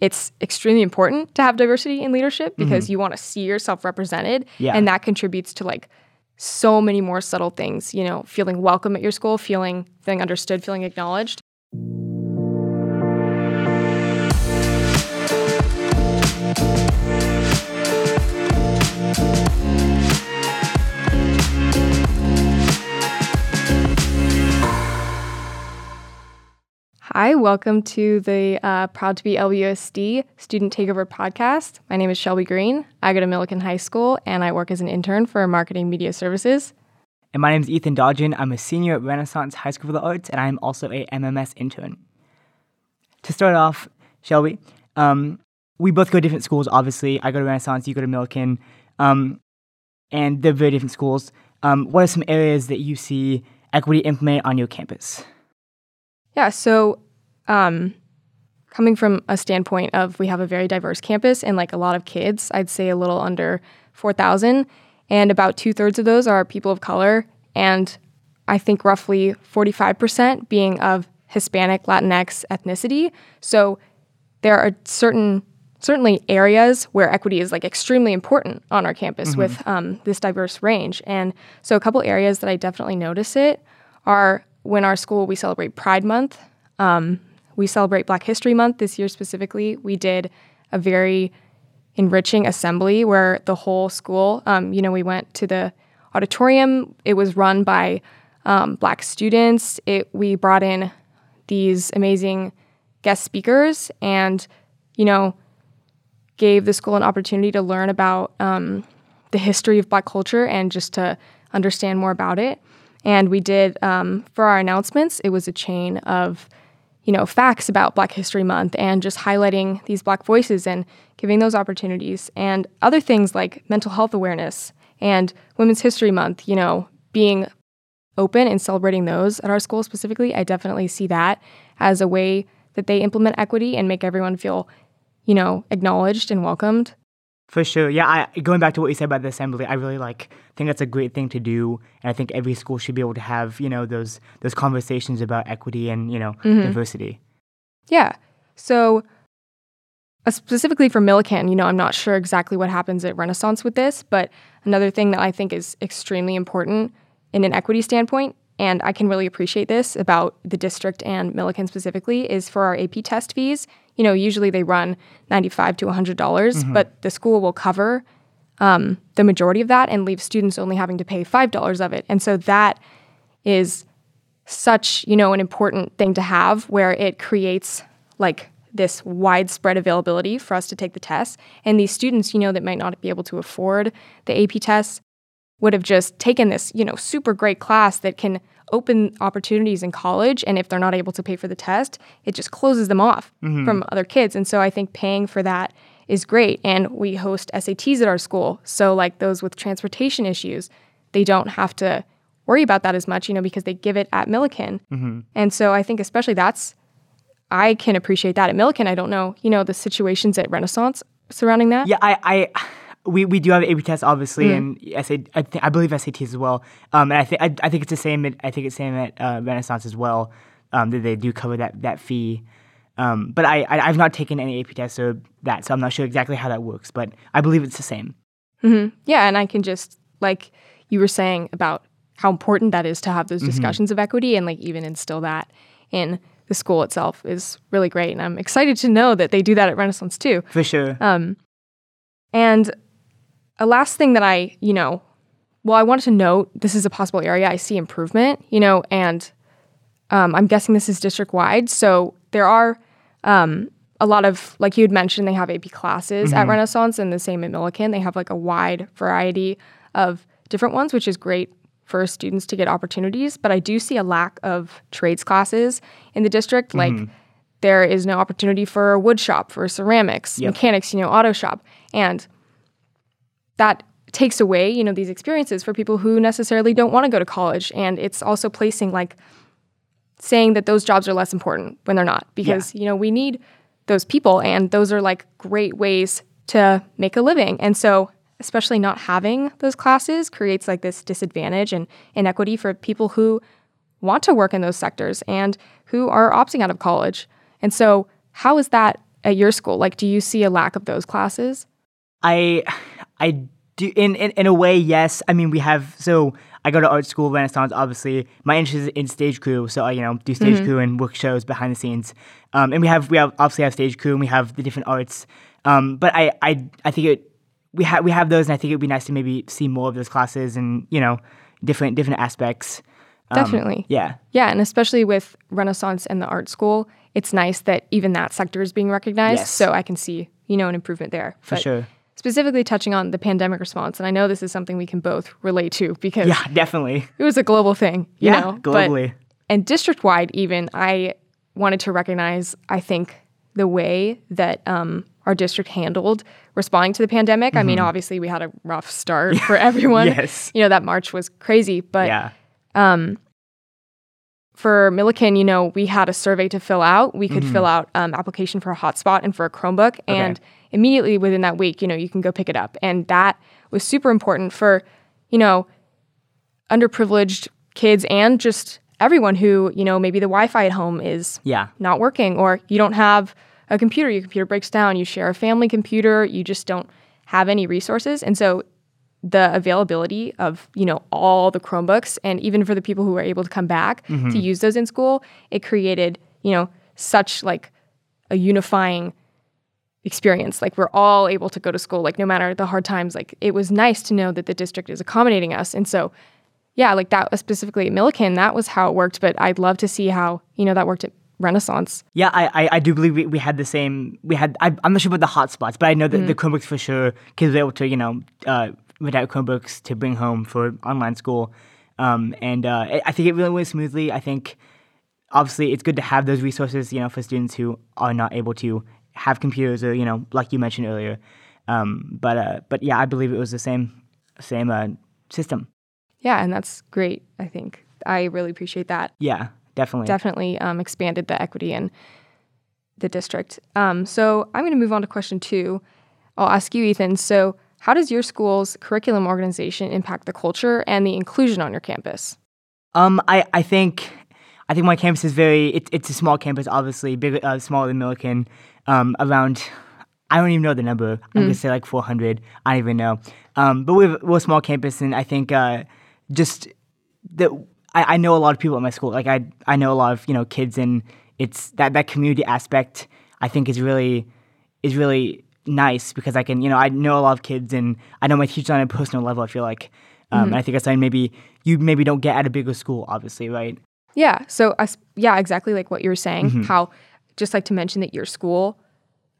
it's extremely important to have diversity in leadership mm-hmm. because you want to see yourself represented Yeah. and that contributes to like so many more subtle things you know feeling welcome at your school feeling feeling understood feeling acknowledged Hi, welcome to the uh, Proud to be LUSD Student Takeover podcast. My name is Shelby Green. I go to Millikan High School and I work as an intern for Marketing Media Services. And my name is Ethan Dodgen. I'm a senior at Renaissance High School for the Arts, and I'm also a MMS intern. To start off, Shelby, um, we both go to different schools, obviously. I go to Renaissance, you go to Millikan, um, and they're very different schools. Um, what are some areas that you see equity implemented on your campus? Yeah, so um, coming from a standpoint of we have a very diverse campus and like a lot of kids, I'd say a little under 4,000, and about two thirds of those are people of color, and I think roughly 45% being of Hispanic, Latinx ethnicity. So there are certain certainly areas where equity is like extremely important on our campus with um, this diverse range. And so a couple areas that I definitely notice it are when our school we celebrate Pride Month. Um, we celebrate Black History Month this year specifically. We did a very enriching assembly where the whole school, um, you know, we went to the auditorium. It was run by um, Black students. It we brought in these amazing guest speakers and, you know, gave the school an opportunity to learn about um, the history of Black culture and just to understand more about it. And we did um, for our announcements. It was a chain of, you know, facts about Black History Month and just highlighting these Black voices and giving those opportunities and other things like mental health awareness and Women's History Month. You know, being open and celebrating those at our school specifically. I definitely see that as a way that they implement equity and make everyone feel, you know, acknowledged and welcomed. For sure, yeah. I, going back to what you said about the assembly, I really like think that's a great thing to do, and I think every school should be able to have you know those those conversations about equity and you know diversity. Yeah. So, uh, specifically for Millikan, you know, I'm not sure exactly what happens at Renaissance with this, but another thing that I think is extremely important in an equity standpoint, and I can really appreciate this about the district and Millikan specifically, is for our AP test fees. You know, usually they run 95 to $100, dollars but the school will cover um, the majority of that and leave students only having to pay $5 of it. And so that is such you know an important thing to have where it creates like this widespread availability for us to take the tests and these students you know that might not be able to afford the ap tests would have just taken this you know super great class that can open opportunities in college and if they're not able to pay for the test it just closes them off mm-hmm. from other kids and so i think paying for that is great and we host sats at our school so like those with transportation issues they don't have to worry about that as much, you know, because they give it at Millikan. Mm-hmm. And so I think especially that's, I can appreciate that at Millikan. I don't know, you know, the situations at Renaissance surrounding that. Yeah, I, I we, we do have AP tests obviously, and SAT, I, th- I believe SATs as well. Um, and I think I, think it's the same. At, I think it's the same at uh, Renaissance as well. Um, that they do cover that that fee. Um, but I, I I've not taken any AP tests or that, so I'm not sure exactly how that works. But I believe it's the same. Yeah. And I can just, like you were saying about how important that is to have those discussions of equity and like even instill that in the school itself is really great. And I'm excited to know that they do that at Renaissance too. For sure. And a last thing that I, you know, well, I wanted to note this is a possible area I see improvement, you know, and um, I'm guessing this is district wide. So there are um, a lot of, like you had mentioned, they have AP classes at Renaissance and the same at Millikan. They have like a wide variety of different ones, which is great for students to get opportunities. But I do see a lack of trades classes in the district. Like there is no opportunity for a wood shop, for ceramics, Yep. mechanics, you know, auto shop. And that takes away, you know, these experiences for people who necessarily don't want to go to college. And it's also placing like saying that those jobs are less important when they're not because, you know, we need those people and those are like great ways to make a living. And so especially not having those classes creates like this disadvantage and inequity for people who want to work in those sectors and who are opting out of college. And so how is that at your school? Like, do you see a lack of those classes? I I do in, in in a way yes. I mean we have so I go to art school Renaissance obviously. My interest is in stage crew, so I you know do stage crew and work shows behind the scenes. Um, and we have we have obviously have stage crew and we have the different arts. Um, but I I I think it we have we have those and I think it'd be nice to maybe see more of those classes and you know different different aspects. Um, Definitely. Yeah. Yeah, and especially with Renaissance and the art school, it's nice that even that sector is being recognized. Yes. So I can see, you know, an improvement there. For But sure. Specifically touching on the pandemic response, and I know this is something we can both relate to because Yeah, definitely. it was a global thing, you Yeah, know. but- globally. and district wide, even I wanted to recognize, I think, the way that um, our district handled responding to the pandemic. I mean, obviously, we had a rough start for everyone. Mm-hmm. Yes. You know, that March was crazy, but yeah. for Millikan, you know, we had a survey to fill out. We could Mm-hmm. fill out um, application for a hotspot and for a Chromebook, and immediately within that week, you know, you can go pick it up, and that was super important for, you know, underprivileged kids and just everyone who, you know, maybe the Wi-Fi at home is Yeah. not working, or you don't have a computer, your computer breaks down, you share a family computer, you just don't have any resources, and so the availability of you know all the Chromebooks and even for the people who were able to come back to mm-hmm. use those in school, it created you know such like a unifying experience. Like we're all able to go to school, like no matter the hard times. Like it was nice to know that the district is accommodating us, and so yeah, like that was specifically at Millikan, that was how it worked. But I'd love to see how you know that worked at Renaissance. Yeah, I, I, I do believe we, we had the same. We had. I, I'm not sure about the hotspots, but I know that the Chromebooks for sure. Kids were able to, you know, uh, without Chromebooks to bring home for online school, um, and uh, I think it really went smoothly. I think obviously it's good to have those resources, you know, for students who are not able to have computers or you know, like you mentioned earlier. Um, but uh, but yeah, I believe it was the same same uh, system. Yeah, and that's great. I think I really appreciate that. Yeah, definitely. definitely um, expanded the equity in the district. Um, so I'm going to move on to question two. I'll ask you, Ethan. So, how does your school's curriculum organization impact the culture and the inclusion on your campus? Um, I, I think I think my campus is very it, it's a small campus, obviously bigger, uh, smaller than Millikan. Um, around I don't even know the number. I'm gonna say like 400. I don't even know. Um, but we're we're a small campus, and I think uh, just that I, I know a lot of people at my school. Like I I know a lot of you know kids, and it's that that community aspect. I think is really is really nice because I can you know I know a lot of kids, and I know my teachers on a personal level. I feel like. Um, And I think that's something maybe you maybe don't get at a bigger school, obviously, right? Yeah. So, s- yeah, exactly like what you were saying. Mm-hmm. How, just like to mention that your school,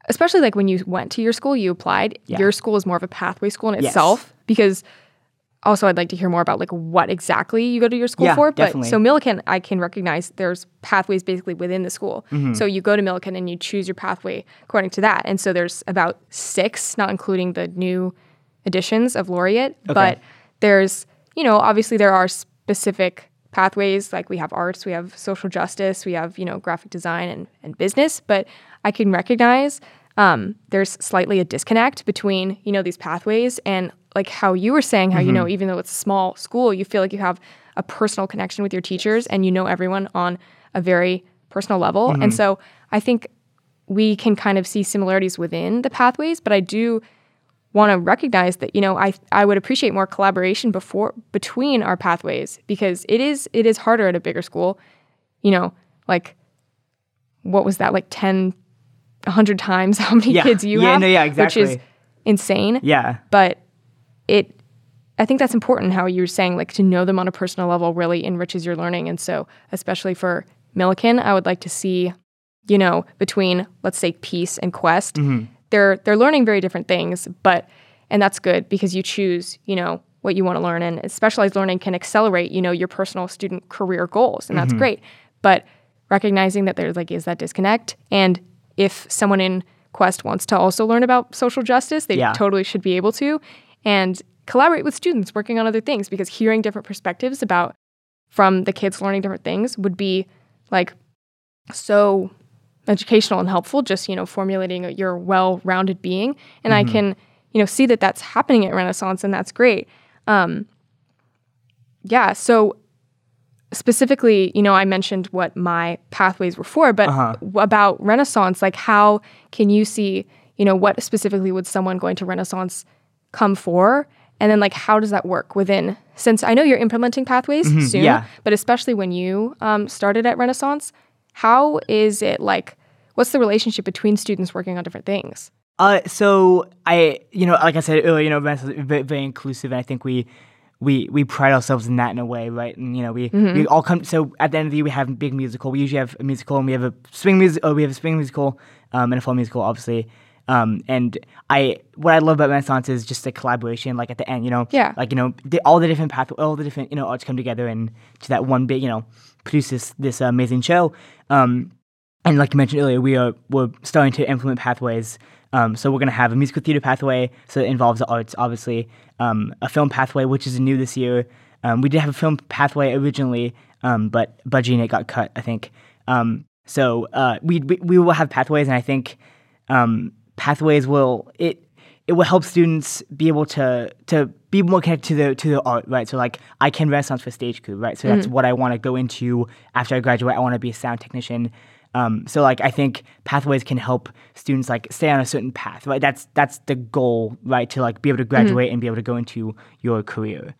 especially like when you went to your school, you applied, Yeah. your school is more of a pathway school in Yes. itself because also I'd like to hear more about like what exactly you go to your school Yeah, for. definitely. But so Millikan, I can recognize there's pathways basically within the school. Mm-hmm. So you go to Millikan and you choose your pathway according to that. And so there's about six, not including the new editions of Laureate, but there's, you know, obviously there are specific pathways like we have arts, we have social justice, we have, you know, graphic design and, and business, but I can recognize um, there's slightly a disconnect between, you know, these pathways and like how you were saying how, you know, even though it's a small school, you feel like you have a personal connection with your teachers and you know everyone on a very personal level. And so I think we can kind of see similarities within the pathways, but I do want to recognize that you know I I would appreciate more collaboration before between our pathways because it is it is harder at a bigger school. You know, like what was that like 10 100 times how many Yeah. kids you Yeah, have no, yeah, which is exactly. insane Yeah. but it I think that's important how you were saying like to know them on a personal level really enriches your learning and so especially for Millikan I would like to see you know between let's say peace and quest Mm-hmm. They're they're learning very different things but and that's good because you choose you know what you want to learn and specialized learning can accelerate you know your personal student career goals and that's Mm-hmm. great but recognizing that there's like is that disconnect and if someone in quest wants to also learn about social justice they Yeah. totally should be able to and collaborate with students working on other things because hearing different perspectives about from the kids learning different things would be like so educational and helpful just you know formulating your well-rounded being and i can you know see that that's happening at renaissance and that's great um yeah so specifically, you know, I mentioned what my pathways were for, but w- about Renaissance, like how can you see, you know, what specifically would someone going to Renaissance come for? And then, like, how does that work within? Since I know you're implementing pathways soon, yeah. but especially when you um, started at Renaissance, how is it like? What's the relationship between students working on different things? Uh, so I, you know, like I said earlier, you know, Renaissance is very, very inclusive, and I think we, we, we pride ourselves in that in a way, right? And you know, we, we all come. So at the end of the year, we have a big musical. We usually have a musical, and we have a spring music. Oh, we have a spring musical, um, and a fall musical, obviously. Um, and I, what I love about Renaissance is just the collaboration. Like at the end, you know, Yeah. like you know, the, all the different path, all the different you know arts come together and to that one big, you know, produce this this amazing show. Um, and like you mentioned earlier, we are we're starting to implement pathways. Um, so we're going to have a musical theater pathway, so it involves the arts, obviously. Um, a film pathway, which is new this year. Um, we did have a film pathway originally, um, but budgeting it got cut, I think. Um, so uh, we, we we will have pathways, and I think pathways will it it will help students be able to to be more connected to the to the art, right? So like I can Renaissance for stage crew, right? So that's mm-hmm. what I want to go into after I graduate. I want to be a sound technician. Um, so like I think pathways can help students like stay on a certain path, right? That's that's the goal, right? To like be able to mm-hmm. graduate and be able to go into your career.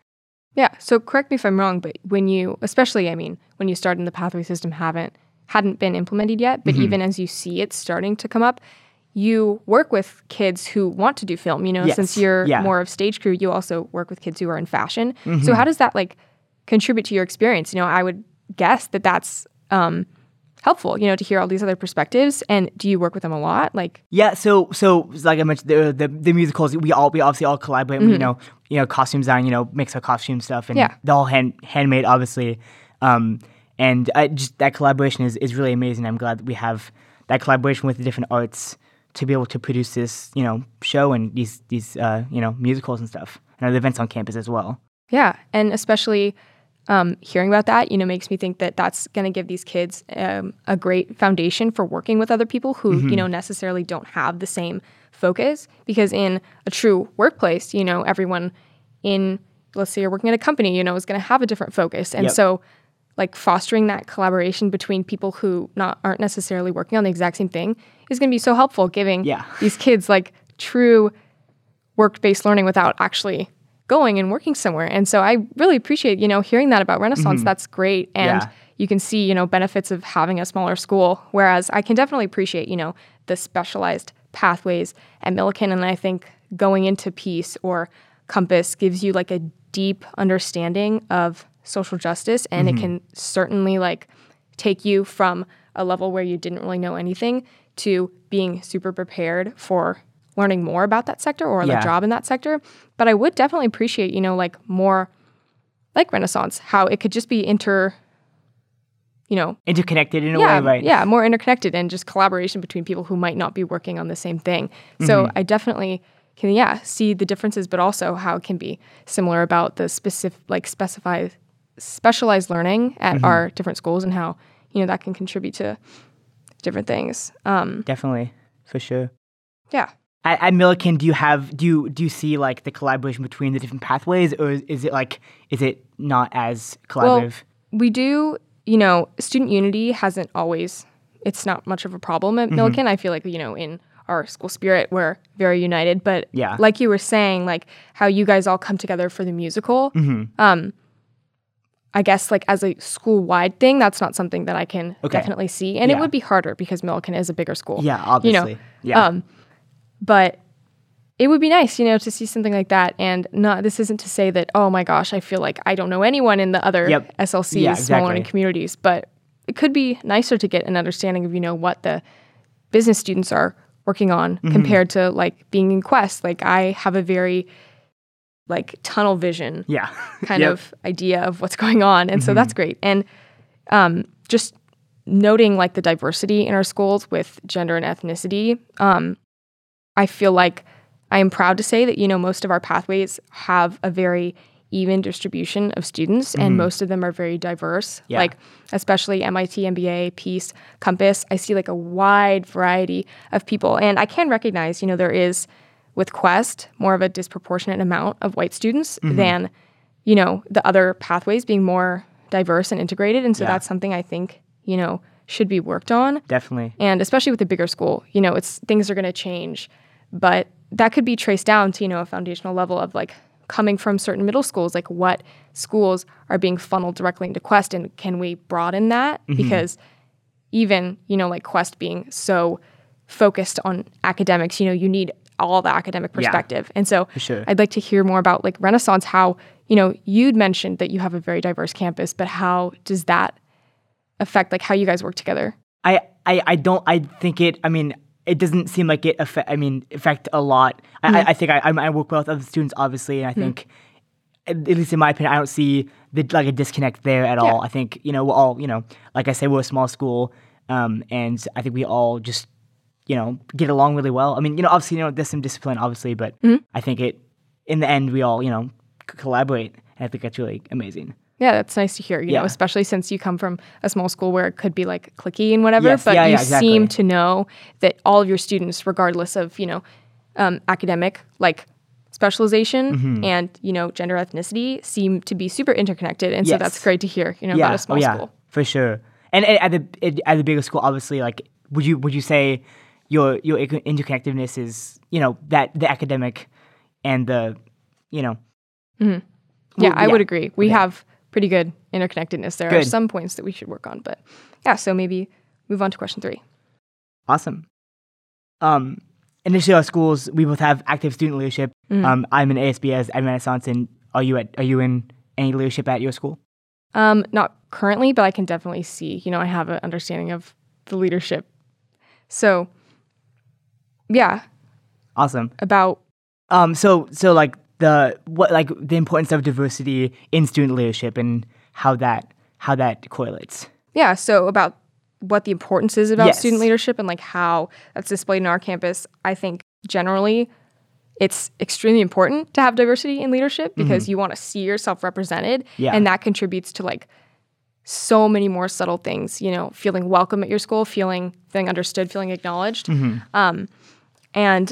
Yeah. So correct me if I'm wrong, but when you, especially, I mean, when you start in the pathway system, haven't hadn't been implemented yet, but mm-hmm. even as you see it starting to come up, you work with kids who want to do film. You know, Yes. since you're Yeah. more of stage crew, you also work with kids who are in fashion. So how does that like contribute to your experience? You know, I would guess that that's um, helpful. You know, to hear all these other perspectives. And do you work with them a lot? Like, Yeah, so so like I mentioned, the the, the musicals we all we obviously all collaborate. You know, you know, costume design. You know, makes our costume stuff, and Yeah. they're all hand handmade, obviously. Um, and I just that collaboration is is really amazing. I'm glad that we have that collaboration with the different arts to be able to produce this, you know, show and these these uh, you know musicals and stuff, and other events on campus as well. Yeah, and especially um, hearing about that, you know, makes me think that that's going to give these kids um, a great foundation for working with other people who, you know, necessarily don't have the same focus. Because in a true workplace, you know, everyone in, let's say you're working at a company, you know, is going to have a different focus, and Yep. so like fostering that collaboration between people who not aren't necessarily working on the exact same thing is going to be so helpful giving Yeah. these kids like true work-based learning without actually going and working somewhere. And so I really appreciate, you know, hearing that about Renaissance. Mm-hmm. That's great. And Yeah. you can see, you know, benefits of having a smaller school. Whereas I can definitely appreciate, you know, the specialized pathways at Millikan. And I think going into Peace or Compass gives you like a deep understanding of social justice. And it can certainly like take you from a level where you didn't really know anything to being super prepared for learning more about that sector or Yeah. the job in that sector. But I would definitely appreciate, you know, like more like Renaissance, how it could just be inter, you know, Interconnected in a yeah, way, right? yeah, more interconnected and just collaboration between people who might not be working on the same thing. So Mm-hmm. I definitely can, yeah, see the differences, but also how it can be similar about the specific, like specified, specialized learning at Mm-hmm. our different schools and how you know that can contribute to different things. Um, Definitely, for sure. yeah. At, at Millikan, do you have do you do you see like the collaboration between the different pathways, or is, is it like is it not as collaborative? we do, you know, student unity hasn't always, it's not much of a problem at Mm-hmm. Millikan. I feel like, you know, in our school spirit, we're very united. But Yeah. like you were saying, like how you guys all come together for the musical, Mm-hmm. um, I guess like as a school wide thing, that's not something that I can Okay. definitely see. And it would be harder because Millikan is a bigger school. yeah, you know, obviously. yeah, um, but it would be nice, you know, to see something like that. And not this isn't to say that, oh my gosh, I feel like I don't know anyone in the other Yep. SLCs, Yeah, small learning communities, but it could be nicer to get an understanding of, you know, what the business students are working on Mm-hmm. compared to like being in Quest. Like I have a very like tunnel vision yeah, kind Yep. of idea of what's going on. And so that's great. And um, just noting like the diversity in our schools with gender and ethnicity, um, I feel like I am proud to say that, you know, most of our pathways have a very even distribution of students and most of them are very diverse. Yeah. Like especially MIT, MBA, Peace, Compass, I see like a wide variety of people. And I can recognize, you know, there is with Quest more of a disproportionate amount of white students mm-hmm. than, you know, the other pathways being more diverse and integrated. And so Yeah. that's something I think, you know, should be worked on. Definitely. And especially with a bigger school, you know, it's things are going to change, but that could be traced down to, you know, a foundational level of like coming from certain middle schools, like what schools are being funneled directly into Quest and can we broaden that? Mm-hmm. Because even, you know, like Quest being so focused on academics, you know, you need all the academic Yeah. perspective. And so sure. I'd like to hear more about like Renaissance, how, you know, you'd mentioned that you have a very diverse campus, but how does that affect like how you guys work together? I, I, I don't I think it I mean it doesn't seem like it affect I mean affect a lot. I, I, I think I I work well with other students obviously and I think at least in my opinion I don't see the, like a disconnect there at all. I think you know we're all you know like I say we're a small school um, and I think we all just you know get along really well. I mean you know obviously you know there's some discipline obviously but I think it in the end we all you know c- collaborate and I think that's really amazing. Yeah, that's nice to hear, you Yeah. know, especially since you come from a small school where it could be like clicky and whatever, Yes, but yeah, you yeah, exactly. seem to know that all of your students, regardless of, you know, um, academic like specialization Mm-hmm. and, you know, gender ethnicity seem to be super interconnected. And so that's great to hear, you know, about a small oh, yeah, school. for sure. And, and at the at the bigger school, obviously, like would you would you say your your interconnectedness is you know that the academic and the you know Yeah, Well, I yeah. would agree. We have pretty good interconnectedness. There are some points that we should work on, but yeah, so maybe move on to question three. awesome. Um, initially, our schools we both have active student leadership. Mm. Um, I'm in ASBS at Renaissance, and are you at are you in any leadership at your school? Um, not currently, but I can definitely see, you know, I have an understanding of the leadership. So, yeah, Awesome. about Um, so so like the what like the importance of diversity in student leadership and how that how that correlates. yeah, so about what the importance is about Yes. student leadership and like how that's displayed in our campus. I think generally it's extremely important to have diversity in leadership because you want to see yourself represented Mm-hmm. Yeah. and that contributes to like so many more subtle things, you know, feeling welcome at your school, feeling feeling understood, feeling acknowledged. Mm-hmm. Um, and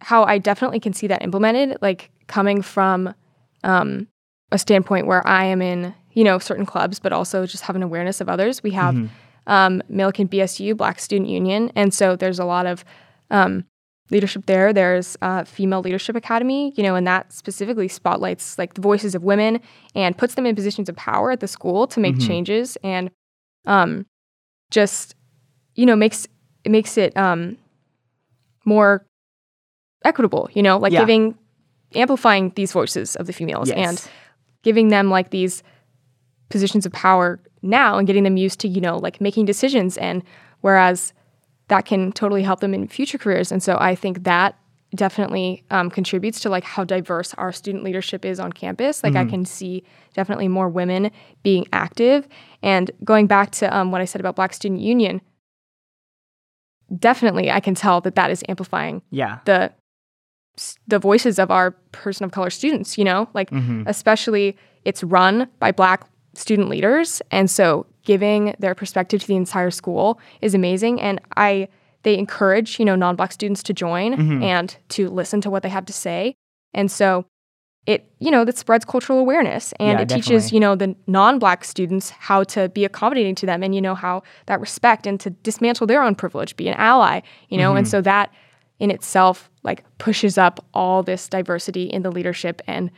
how I definitely can see that implemented, like coming from um, a standpoint where I am in, you know, certain clubs, but also just have an awareness of others. We have um, Millikan BSU, Black Student Union, and so there's a lot of um, leadership there. There's uh, Female Leadership Academy, you know, and that specifically spotlights like the voices of women and puts them in positions of power at the school to make changes and um, just, you know, makes it makes it um, more equitable, you know, like Yeah. giving amplifying these voices of the females Yes. and giving them like these positions of power now and getting them used to, you know, like making decisions and whereas that can totally help them in future careers. And so I think that definitely um, contributes to like how diverse our student leadership is on campus. Like I can see definitely more women being active. And going back to um, what I said about Black Student Union, definitely I can tell that that is amplifying Yeah. the the voices of our person of color students you know? Like mm-hmm. especially it's run by black student leaders and so giving their perspective to the entire school is amazing and i they encourage you know non-black students to join mm-hmm. and to listen to what they have to say. And so it you know that spreads cultural awareness and Yeah, it teaches you know the non-black students how to be accommodating to them and you know how that respect and to dismantle their own privilege be an ally you know? And mm-hmm. so that in itself like pushes up all this diversity in the leadership and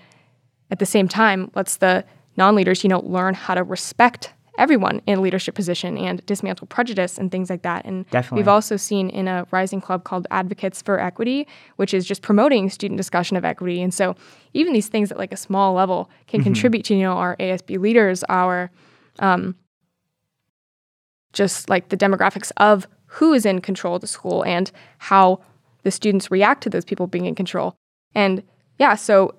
at the same time lets the non-leaders you know learn how to respect everyone in a leadership position and dismantle prejudice and things like that and Definitely. we've also seen in a rising club called advocates for equity which is just promoting student discussion of equity and so even these things at like a small level can contribute to you know our asb leaders our um, just like the demographics of who is in control of the school and how the students react to those people being in control. And yeah, so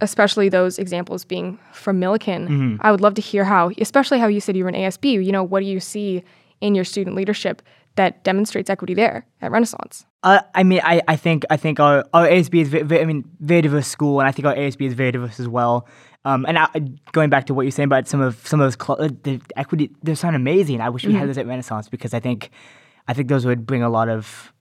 especially those examples being from Millikan, I would love to hear how, especially how you said you were in ASB, you know, what do you see in your student leadership that demonstrates equity there at Renaissance? Uh, I mean, I, I think I think our, our ASB is very, very, I mean very diverse school, and I think our ASB is very diverse as well. Um, and I, going back to what you're saying about some of some of those cl- the equity, they sound amazing. I wish we had those at Renaissance because I think I think those would bring a lot of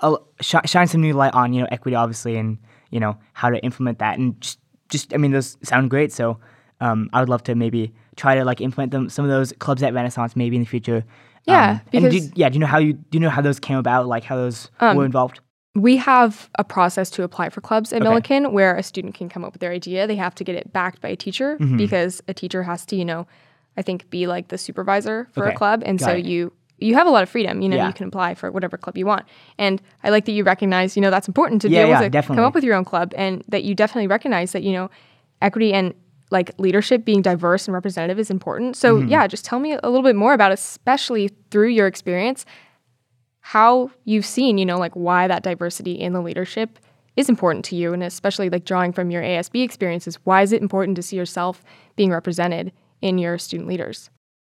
a, sh- shine some new light on you know equity, obviously, and you know how to implement that, and just just I mean those sound great. So um, I would love to maybe try to like implement them some of those clubs at Renaissance maybe in the future. Yeah, Um, and do, because- yeah, do you know how you do you know how those came about? Like how those were involved? we have a process to apply for clubs at Okay. Millikan where a student can come up with their idea. They have to get it backed by a teacher Mm-hmm. because a teacher has to, you know, I think be like the supervisor for Okay. a club. And Got so it. you you have a lot of freedom. You know, Yeah. you can apply for whatever club you want. And I like that you recognize, you know, that's important to Yeah, be able yeah, to definitely. come up with your own club and that you definitely recognize that, you know, equity and like leadership being diverse and representative is important. So Mm-hmm. yeah, just tell me a little bit more about especially through your experience how you've seen, you know, like why that diversity in the leadership is important to you, and especially like drawing from your ASB experiences, why is it important to see yourself being represented in your student leaders?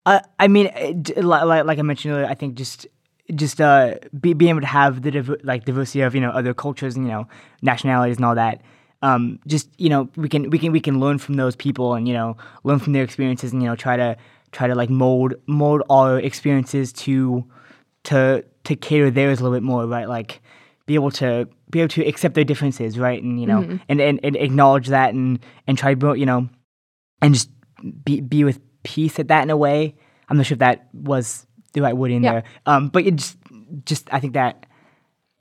Uh, I mean, like, like I mentioned earlier, I think just just uh, be, being able to have the div- like diversity of you know other cultures and you know nationalities and all that. Um, just you know, we can we can we can learn from those people and you know learn from their experiences and you know try to try to like mold mold our experiences to to to cater theirs a little bit more, right? Like be able to be able to accept their differences, right? And you know, and, and, and acknowledge that and and try to you know and just be be with peace at that in a way. I'm not sure if that was the right word in Yeah. there. Um, but it just just I think that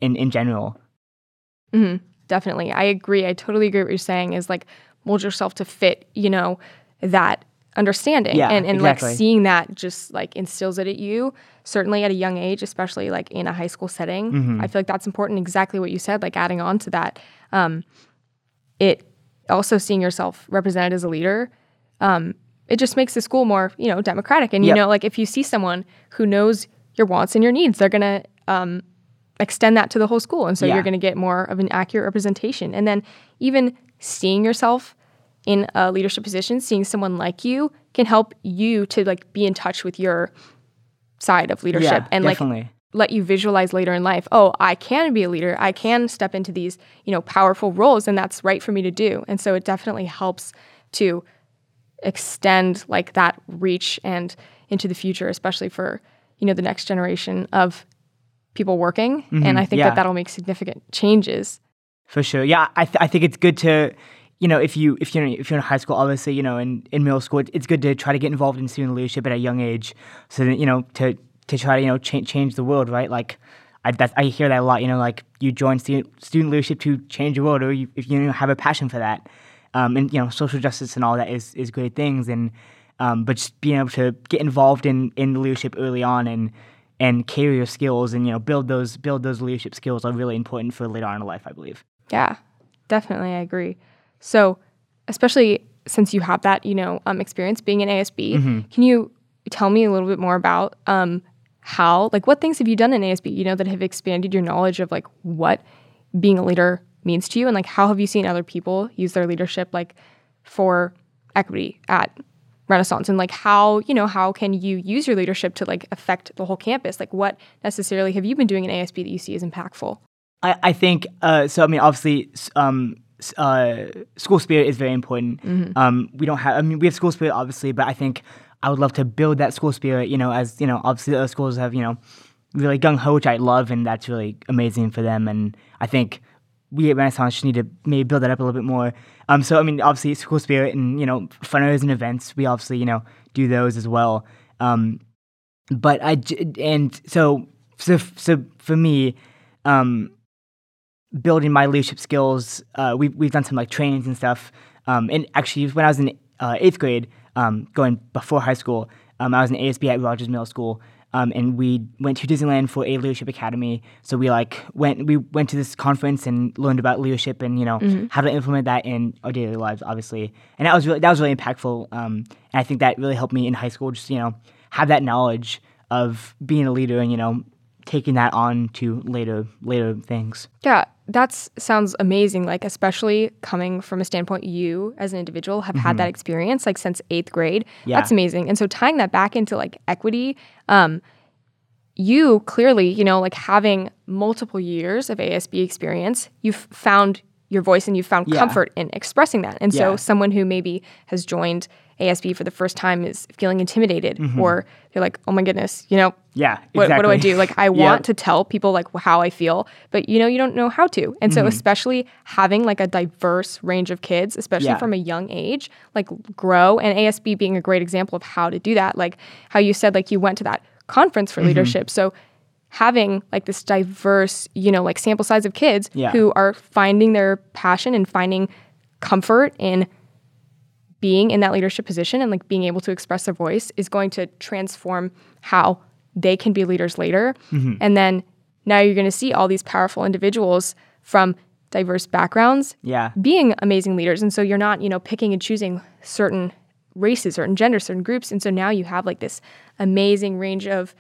in in general. Definitely. I agree. I totally agree what you're saying is like mold yourself to fit, you know, that understanding. Yeah, and and exactly. like seeing that just like instills it at you, certainly at a young age, especially like in a high school setting. Mm-hmm. I feel like that's important. Exactly what you said, like adding on to that. Um, it also seeing yourself represented as a leader um, it just makes the school more you know democratic. And you Yep. know like if you see someone who knows your wants and your needs they're going to um, extend that to the whole school. And so Yeah. you're going to get more of an accurate representation. And then even seeing yourself in a leadership position seeing someone like you can help you to like be in touch with your side of leadership Yeah, and like let you visualize later in life oh i can be a leader. I can step into these you know powerful roles and that's right for me to do. And so it definitely helps to extend like that reach and into the future especially for you know the next generation of people working and i think Mm-hmm. yeah. that that'll make significant changes For sure. Yeah, I, th- I think it's good to, you know, if you if you're if you're in high school, obviously, you know, in, in middle school, it's good to try to get involved in student leadership at a young age, so that you know to to try to you know change change the world, right? Like, I that's, I hear that a lot. You know, like you join student student leadership to change the world, or you, if you have a passion for that, um, and you know, social justice and all that is is great things, and um, but just being able to get involved in in leadership early on and and carry your skills and you know build those build those leadership skills are really important for later on in life, I believe. Yeah, definitely. I agree. So, especially since you have that, you know, um, experience being in ASB, Mm-hmm. can you tell me a little bit more about um, how, like, what things have you done in ASB, you know, that have expanded your knowledge of like what being a leader means to you, and like how have you seen other people use their leadership, like, for equity at Renaissance, and like how, you know, how can you use your leadership to like affect the whole campus? Like, what necessarily have you been doing in ASB that you see as impactful? I, I think uh, so. I mean, obviously, um, uh, school spirit is very important. Um, we don't have. I mean, we have school spirit, obviously, but I think I would love to build that school spirit. You know, as you know, obviously, other schools have you know really gung ho, which I love, and that's really amazing for them. And I think we at Renaissance just need to maybe build that up a little bit more. Um, so I mean, obviously, school spirit and you know, fundraisers and events, we obviously you know do those as well. Um, but I and so so so for me, um, building my leadership skills. Uh, we've we've done some like trainings and stuff. Um, and actually, when I was in uh, eighth grade, um, going before high school, um, I was in ASB at Rogers Middle School. Um, and we went to Disneyland for a leadership academy. So we like went we went to this conference and learned about leadership and you know how to implement that in our daily lives, obviously. And that was really that was really impactful. Um, and I think that really helped me in high school. Just you know have that knowledge of being a leader and you know taking that on to later later things. Yeah, that sounds amazing. Like, especially coming from a standpoint, you as an individual have had that experience like since eighth grade. Mm-hmm. Yeah. That's amazing. And so tying that back into like equity, um, you clearly, you know, like having multiple years of ASB experience, you've found your voice and you've found Yeah. comfort in expressing that. And so someone who maybe has joined ASB for the first time is feeling intimidated or they're like, oh my goodness, you know, Yeah, what, what do I do? Like, I Yep. want to tell people like how I feel, but you know, you don't know how to. And so, Mm-hmm. especially having like a diverse range of kids, especially Yeah. from a young age, like grow and ASB being a great example of how to do that. Like how you said, like you went to that conference Mm-hmm. for leadership. So, having like this diverse, you know, like sample size of kids Yeah. who are finding their passion and finding comfort in being in that leadership position and like being able to express their voice is going to transform how they can be leaders later. Mm-hmm. And then now you're going to see all these powerful individuals from diverse backgrounds Yeah. being amazing leaders. And so you're not, you know, picking and choosing certain races, certain genders, certain groups. And so now you have like this amazing range of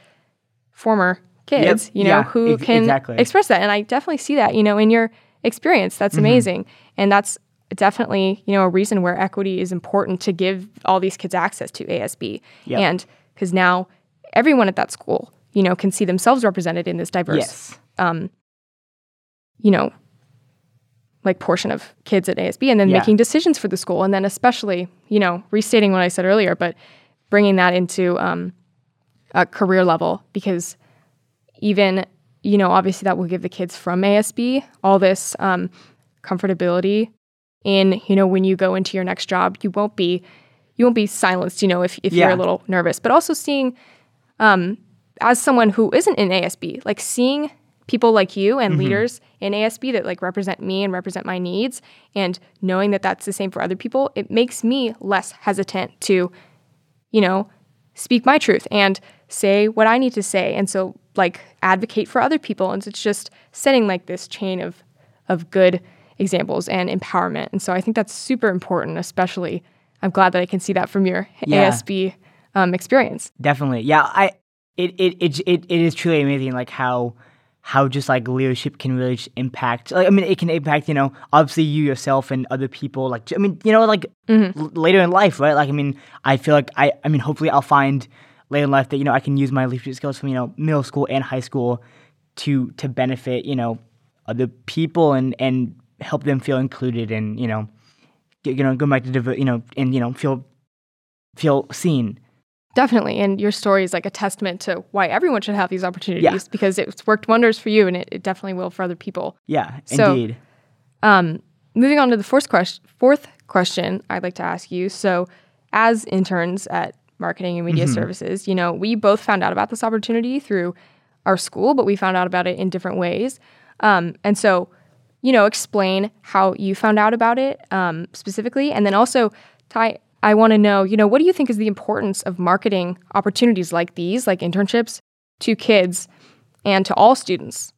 former kids, you know, Yeah, who ex- can exactly. express that. And I definitely see that, you know, in your experience. That's Mm-hmm. amazing. And that's definitely, you know, a reason where equity is important to give all these kids access to ASB. Yep. And because now everyone at that school, you know, can see themselves represented in this diverse Yes. you know, like portion of kids at ASB and then Yeah. making decisions for the school. And then especially, you know, restating what I said earlier, but bringing that into um, a career level because even, you know, obviously that will give the kids from ASB all this um, comfortability in, you know, when you go into your next job, you won't be, you won't be silenced, you know, if, if you're a little nervous, but also seeing um, as someone who isn't in ASB, like seeing people like you and leaders in ASB that like represent me and represent my needs and knowing that that's the same for other people, it makes me less hesitant to, you know, speak my truth and say what I need to say. And so like advocate for other people. And it's just setting like this chain of of good examples and empowerment. And so I think that's super important, especially I'm glad that I can see that from your Yeah. ASB um, experience. Definitely. Yeah, I it it, it it it is truly amazing like how how just like leadership can really just impact like I mean it can impact, you know, obviously you yourself and other people like I mean, you know, like Mm-hmm. l- later in life, right? Like I mean, I feel like I I mean hopefully I'll find later in life that you know I can use my leadership skills from, you know, middle school and high school to to benefit, you know, other people and and help them feel included and, you know, get, you know, go back to diver- you know, and you know, feel feel seen. Definitely. And your story is like a testament to why everyone should have these opportunities because it's worked wonders for you and it, it definitely will for other people. Yeah, So- indeed. Moving on to the fourth question, fourth question I'd like to ask you. So, as interns at marketing and media services, you know, we both found out about this opportunity through our school, but we found out about it in different ways. Um, and so, you know, explain how you found out about it um, specifically, and then also, Ty, I want to know, you know, what do you think is the importance of marketing opportunities like these, like internships, to kids and to all students?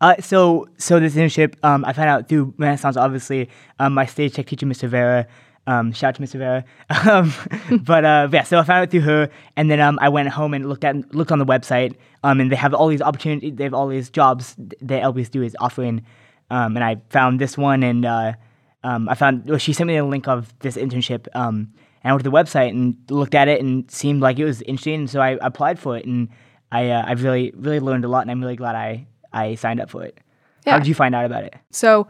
Uh, so so this internship, um, I found out through Renaissance. Obviously, um, my stage tech teacher, Mr. Vera. Um, shout out to Mr. Vera. um, but uh, yeah, so I found out through her, and then um, I went home and looked at looked on the website. Um, and they have all these opportunities. They have all these jobs that LBS is offering. Um, and I found this one, and uh, um, I found well, she sent me a link of this internship. Um, and I went to the website and looked at it, and seemed like it was interesting. So I applied for it, and I uh, I've really really learned a lot, and I'm really glad I I signed up for it. How did you find out about it? So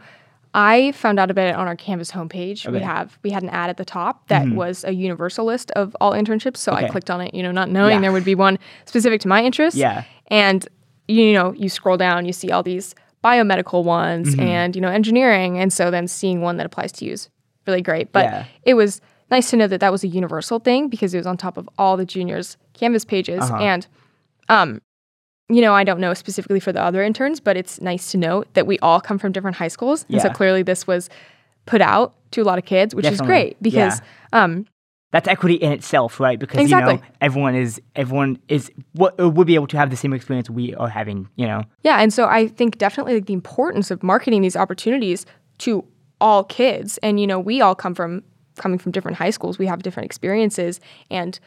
I found out about it on our Canvas homepage. We have we had an ad at the top that was a universal list of all internships. So I clicked on it, you know, not knowing Yeah. there would be one specific to my interests. Yeah. And you know, you scroll down, you see all these biomedical ones Mm-hmm. and you know engineering, and so then seeing one that applies to you is really great. But Yeah. it was nice to know that that was a universal thing because it was on top of all the juniors' Canvas pages Uh-huh. and um, you know, I don't know specifically for the other interns, but it's nice to know that we all come from different high schools. And so clearly this was put out to a lot of kids, which is great because um, That's equity in itself, right? Because you know everyone is everyone is what would be able to have the same experience we are having. You know. yeah, and so I think definitely like the importance of marketing these opportunities to all kids. And you know, we all come from coming from different high schools. We have different experiences and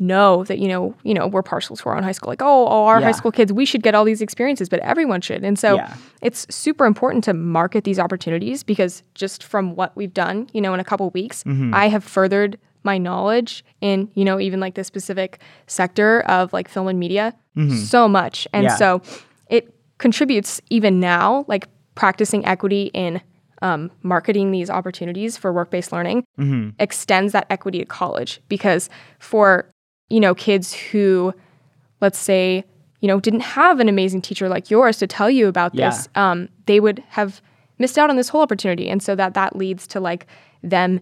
know that you know you know we're partial to our own high school like oh, oh our Yeah. high school kids we should get all these experiences but everyone should and so Yeah. it's super important to market these opportunities because just from what we've done you know in a couple weeks Mm-hmm. i have furthered my knowledge in you know even like the specific sector of like film and media so much and Mm-hmm. Yeah. so it contributes even now like practicing equity in um, marketing these opportunities for work-based learning Mm-hmm. extends that equity to college because for you know kids who let's say you know didn't have an amazing teacher like yours to tell you about this um, they would have missed out on this whole opportunity and so that that leads to like them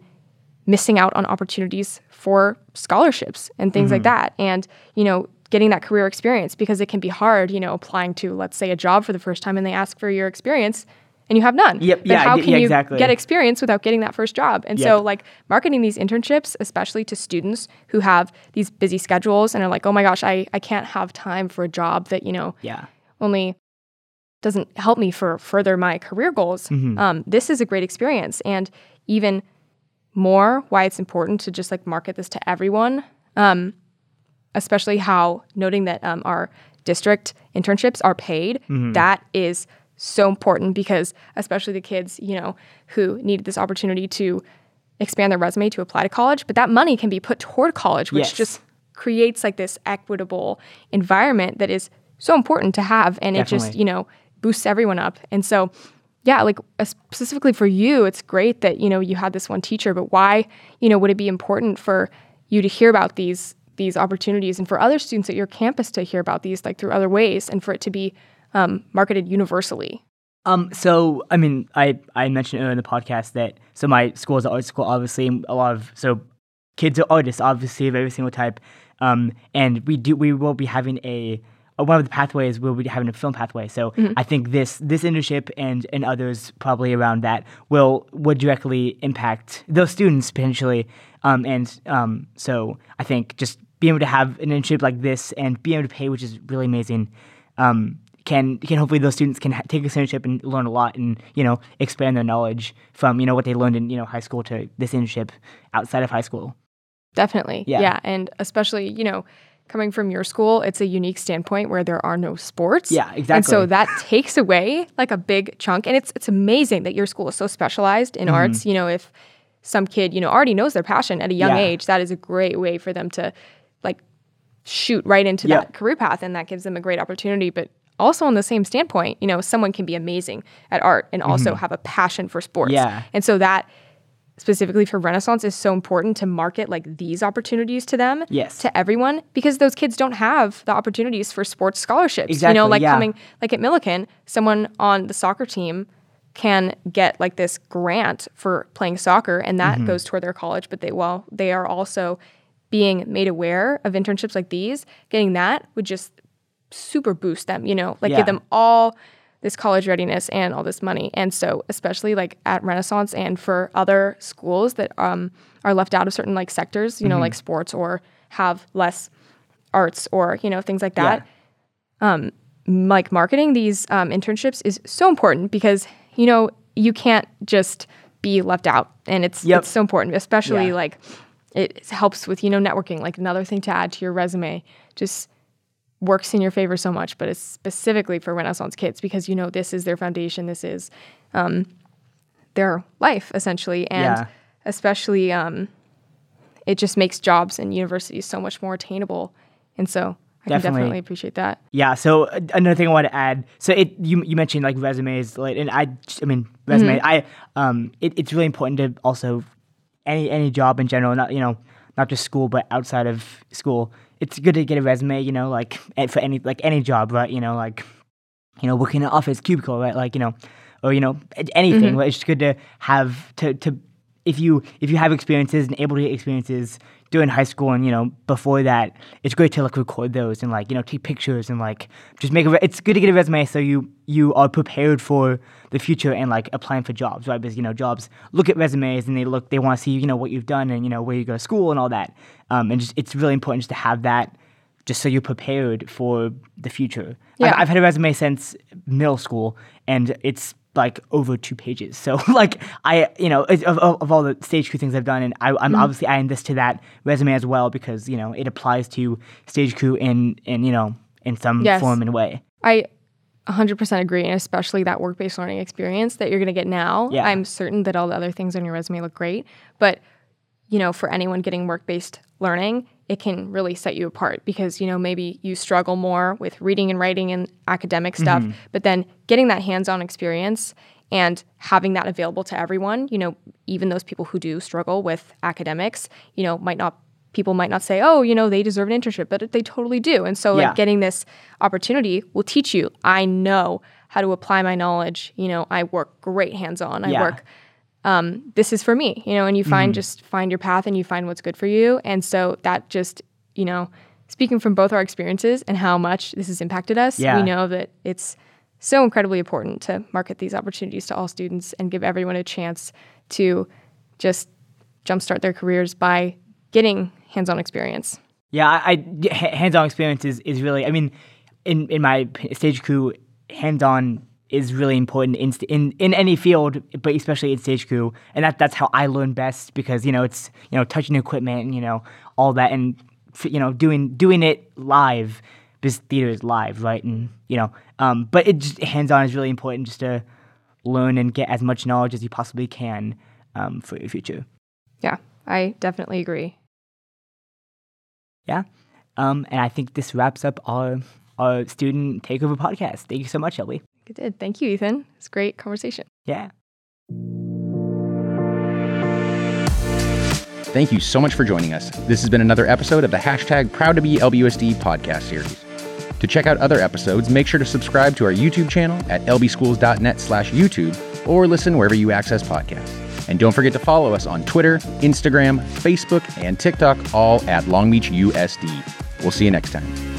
missing out on opportunities for scholarships and things like that. And you know getting that career experience because it can be hard you know applying to let's say a job for the first time and they ask for your experience and you have none. Yep, but yeah, how can yeah, you get experience without getting that first job? And so like marketing these internships especially to students who have these busy schedules and are like oh my gosh i, I can't have time for a job that you know Yeah. only doesn't help me for further my career goals. Mm-hmm. um, this is a great experience. And even more why it's important to just like market this to everyone um, especially how noting that um, our district internships are paid that is so important because especially the kids you know who needed this opportunity to expand their resume to apply to college but that money can be put toward college which Yes. just creates like this equitable environment that is so important to have and it just you know boosts everyone up. And so yeah like specifically for you it's great that you know you had this one teacher but why you know would it be important for you to hear about these these opportunities and for other students at your campus to hear about these like through other ways and for it to be um, marketed universally Um, so I mean, I I mentioned earlier in the podcast that so my school is an art school, obviously, and a lot of so kids are artists, obviously, of every single type. Um, and we do we will be having a one of the pathways we'll be having a film pathway. So I think this this internship and and others probably around that will would directly impact those students potentially. Um, and um, so I think just being able to have an internship like this and being able to pay, which is really amazing. Um, can can hopefully those students can ha- take this internship and learn a lot and you know expand their knowledge from you know what they learned in you know high school to this internship outside of high school. Definitely. Yeah. Yeah. And especially, you know, coming from your school, it's a unique standpoint where there are no sports. Yeah, exactly. And so that takes away like a big chunk. And it's it's amazing that your school is so specialized Mm-hmm. in arts. You know, if some kid, you know, already knows their passion at a young Yeah. age, that is a great way for them to like shoot right into Yep. that career path and that gives them a great opportunity. But also on the same standpoint, you know, someone can be amazing at art and also have a passion for sports. Mm-hmm. Yeah. And so that specifically for Renaissance is so important to market like these opportunities to them, Yes. to everyone, because those kids don't have the opportunities for sports scholarships. Exactly, You know, like yeah. coming like at Millikan, someone on the soccer team can get like this grant for playing soccer and that Mm-hmm. goes toward their college, but they well, they are also being made aware of internships like these, getting that would just super boost them, you know, like Yeah. give them all this college readiness and all this money. And so, especially like at Renaissance and for other schools that um, are left out of certain like sectors, you know, like sports or have less arts or, you know, things like that, um, like marketing these um, internships is so important because, you know, you can't just be left out. And it's, Yep. it's so important, especially Yeah. like it helps with, you know, networking, like another thing to add to your resume. Just works in your favor so much, but it's specifically for Renaissance kids because you know this is their foundation, this is um, their life essentially, and Yeah. especially um, it just makes jobs and universities so much more attainable, and so I can Definitely. appreciate that. Yeah. So uh, another thing I want to add. So it you you mentioned like resumes, like, and I I mean resume. I um it, it's really important to also any any job in general, not you know not just school but outside of school. It's good to get a resume, you know, like for any like any job, right? You know, like you know working in an office cubicle, right? Like you know, or you know anything. Mm-hmm. Right? It's just good to have to to if you if you have experiences and able to get experiences during high school and you know before that, it's great to like record those and like you know take pictures and like just make a. Re- it's good to get a resume so you you are prepared for the future and like applying for jobs, right? Because you know jobs look at resumes and they look they want to see you know what you've done and you know where you go to school and all that. Um, and just it's really important just to have that just so you're prepared for the future. Yeah. I've, I've had a resume since middle school, and it's like over two pages. So like I, you know, of, of, of all the stage crew things I've done, and I, I'm mm-hmm. obviously adding this to that resume as well because you know it applies to stage crew in in you know in some Yes. form and way. I 100% agree, and especially that work based learning experience that you're going to get now. Yeah. I'm certain that all the other things on your resume look great, but you know, for anyone getting work based learning, it can really set you apart because you know maybe you struggle more with reading and writing and academic stuff, mm-hmm. but then getting that hands on experience and having that available to everyone, you know, even those people who do struggle with academics, you know, might not people might not say, "Oh, you know, they deserve an internship," but they totally do. And so Yeah. like getting this opportunity will teach you, I know how to apply my knowledge. You know, I work great hands-on. I Yeah. work um, this is for me, you know, and you find just find your path and you find what's good for you. And so that just, you know, speaking from both our experiences and how much this has impacted us, Yeah. we know that it's so incredibly important to market these opportunities to all students and give everyone a chance to just jumpstart their careers by getting hands-on experience. Yeah, I hands-on experience is, is really. I mean, in in my stage crew, hands-on is really important in in in any field, but especially in stage crew, and that that's how I learn best because you know it's you know touching equipment and you know all that and you know doing doing it live because theater is live, right? And you know, um, but it just hands-on is really important just to learn and get as much knowledge as you possibly can um, for your future. Yeah, I definitely agree. Yeah. Um, and I think this wraps up our our student takeover podcast. Thank you so much, Shelby. It did. Thank you, Ethan. It's a great conversation. Yeah. Thank you so much for joining us. This has been another episode of the hashtag Proud to Be LBUSD podcast series. To check out other episodes, make sure to subscribe to our YouTube channel at lbschools.net slash YouTube or listen wherever you access podcasts. And don't forget to follow us on Twitter, Instagram, Facebook, and TikTok, all at Long Beach USD. We'll see you next time.